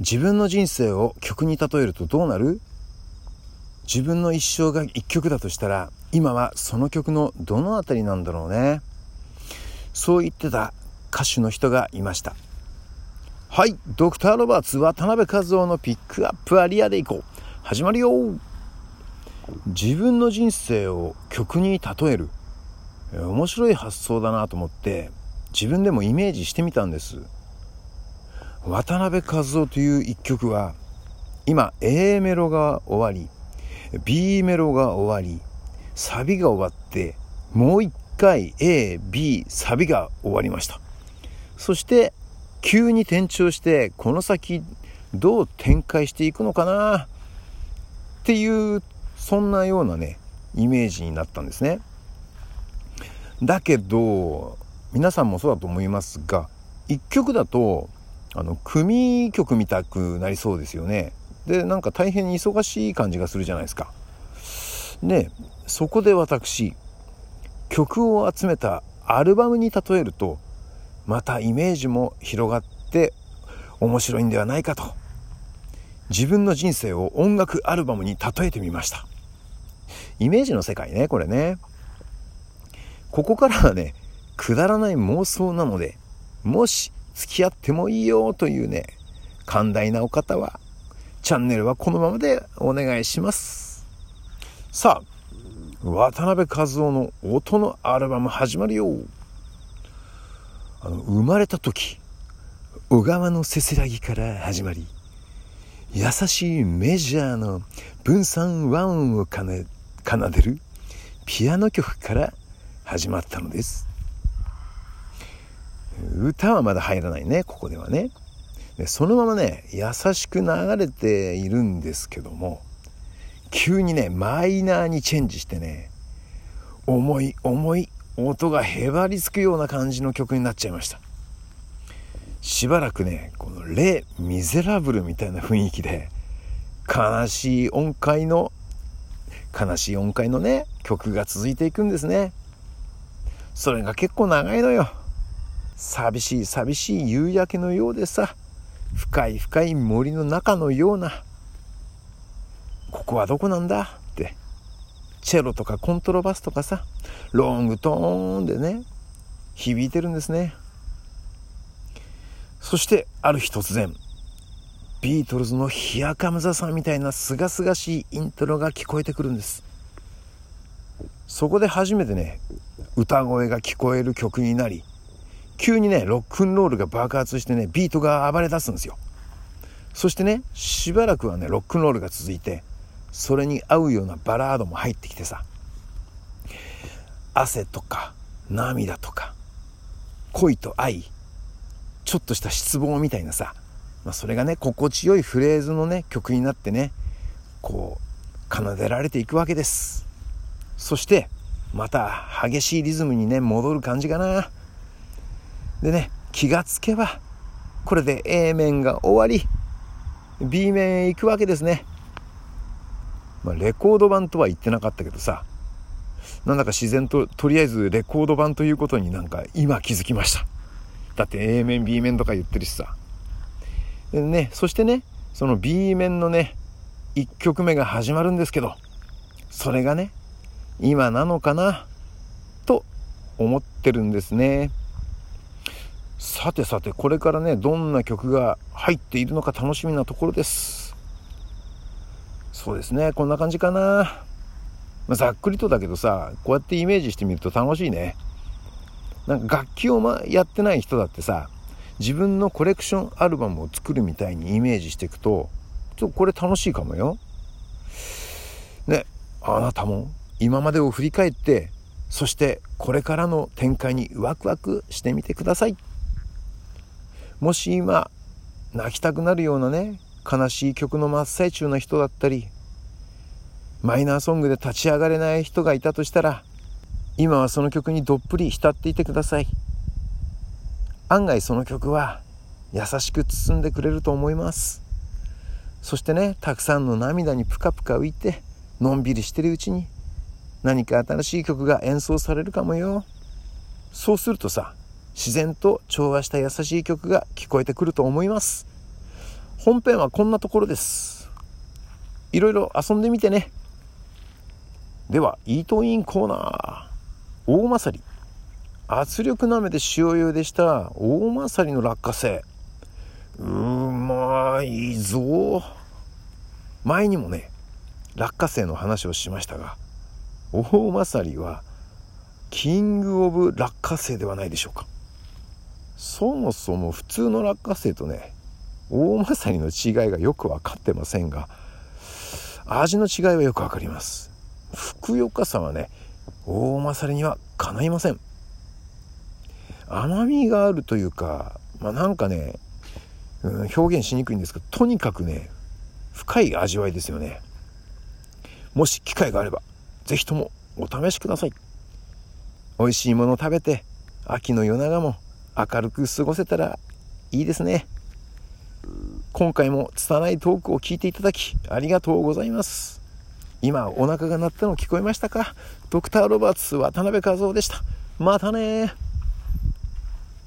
自分の人生を曲に例えるとどうなる？自分の一生が一曲だとしたら今はその曲のどの辺りなんだろうね？そう言ってた歌手の人がいました。はいドクター・ロバーツ渡辺和夫のピックアップアリアでいこう。始まるよ。自分の人生を曲に例える。面白い発想だなと思って自分でもイメージしてみたんです。渡辺和夫という一曲は今 A メロが終わり B メロが終わりサビが終わってもう一回 AB サビが終わりました。そして急に転調してこの先どう展開していくのかなっていうそんなようなねイメージになったんですね。だけど皆さんもそうだと思いますが1曲だとあの組曲見たくなりそうですよね。でなんか大変忙しい感じがするじゃないですか。でそこで私曲を集めたアルバムに例えるとまたイメージも広がって面白いんではないかと。自分の人生を音楽アルバムに例えてみました。イメージの世界ねこれね。ここからはねくだらない妄想なのでもし付き合ってもいいよというね寛大なお方はチャンネルはこのままでお願いします。さあ渡辺和夫の音のアルバム始まるよ。あの生まれた時小川のせせらぎから始まり優しいメジャーの分散和音を奏でるピアノ曲から始まったのです。歌はまだ入らないねここではね。でそのままね優しく流れているんですけども急にねマイナーにチェンジしてね重い重い音がへばりつくような感じの曲になっちゃいました。しばらくねこの「レ・ミゼラブル」みたいな雰囲気で悲しい音階の悲しい音階のね曲が続いていくんですね。それが結構長いのよ。寂しい寂しい夕焼けのようでさ深い深い森の中のような。ここはどこなんだ？って。チェロとかコントラバスとかさロングトーンでね響いてるんですね。そしてある日突然ビートルズの「ヒアカムザさん」みたいなすがすがしいイントロが聞こえてくるんです。そこで初めてね歌声が聞こえる曲になり急にねロックンロールが爆発してねビートが暴れ出すんですよ。そしてねしばらくはねロックンロールが続いてそれに合うようなバラードも入ってきてさ汗とか涙とか恋と愛ちょっとした失望みたいなさ、まあ、それがね心地よいフレーズのね曲になってねこう奏でられていくわけです。そしてまた激しいリズムにね戻る感じかな。でね気がつけばこれで A 面が終わり B 面へ行くわけですね。まあ、レコード版とは言ってなかったけどさなんだか自然ととりあえずレコード版ということになんか今気づきました。だって A 面 B 面とか言ってるしさ。でねそしてねその B 面のね1曲目が始まるんですけどそれがね今なのかなと思ってるんですね。さてさてこれからねどんな曲が入っているのか楽しみなところです。そうですねこんな感じかな、まあ、ざっくりとだけどさこうやってイメージしてみると楽しいね。なんか楽器を、ま、やってない人だってさ自分のコレクションアルバムを作るみたいにイメージしていくとちょっとこれ楽しいかもよ。ねあなたも今までを振り返ってそしてこれからの展開にワクワクしてみてください。もし今泣きたくなるようなね悲しい曲の真っ最中の人だったりマイナーソングで立ち上がれない人がいたとしたら今はその曲にどっぷり浸っていてください。案外その曲は優しく包んでくれると思います。そしてねたくさんの涙にプカプカ浮いてのんびりしてるうちに何か新しい曲が演奏されるかもよ。そうするとさ自然と調和した優しい曲が聞こえてくると思います。本編はこんなところです。いろいろ遊んでみてね。ではイートインコーナー。大まさり圧力鍋で塩茹でした。大まさりの落花生。うまいぞ。前にもね落花生の話をしましたが大まさりはキングオブ落花生ではないでしょうか。そもそも普通の落花生とね大まさりの違いがよく分かってませんが味の違いはよく分かります。ふくよかさはね大まさりにはかないません。甘みがあるというかまあなんかね、うん、表現しにくいんですけどとにかくね深い味わいですよね。もし機会があれば是非ともお試しください。美味しいもの食べて秋の夜長も明るく過ごせたらいいですね。今回も拙いトークを聞いていただきありがとうございます。今お腹が鳴ったの聞こえましたか？ドクターロバーツ渡辺和夫でした。またね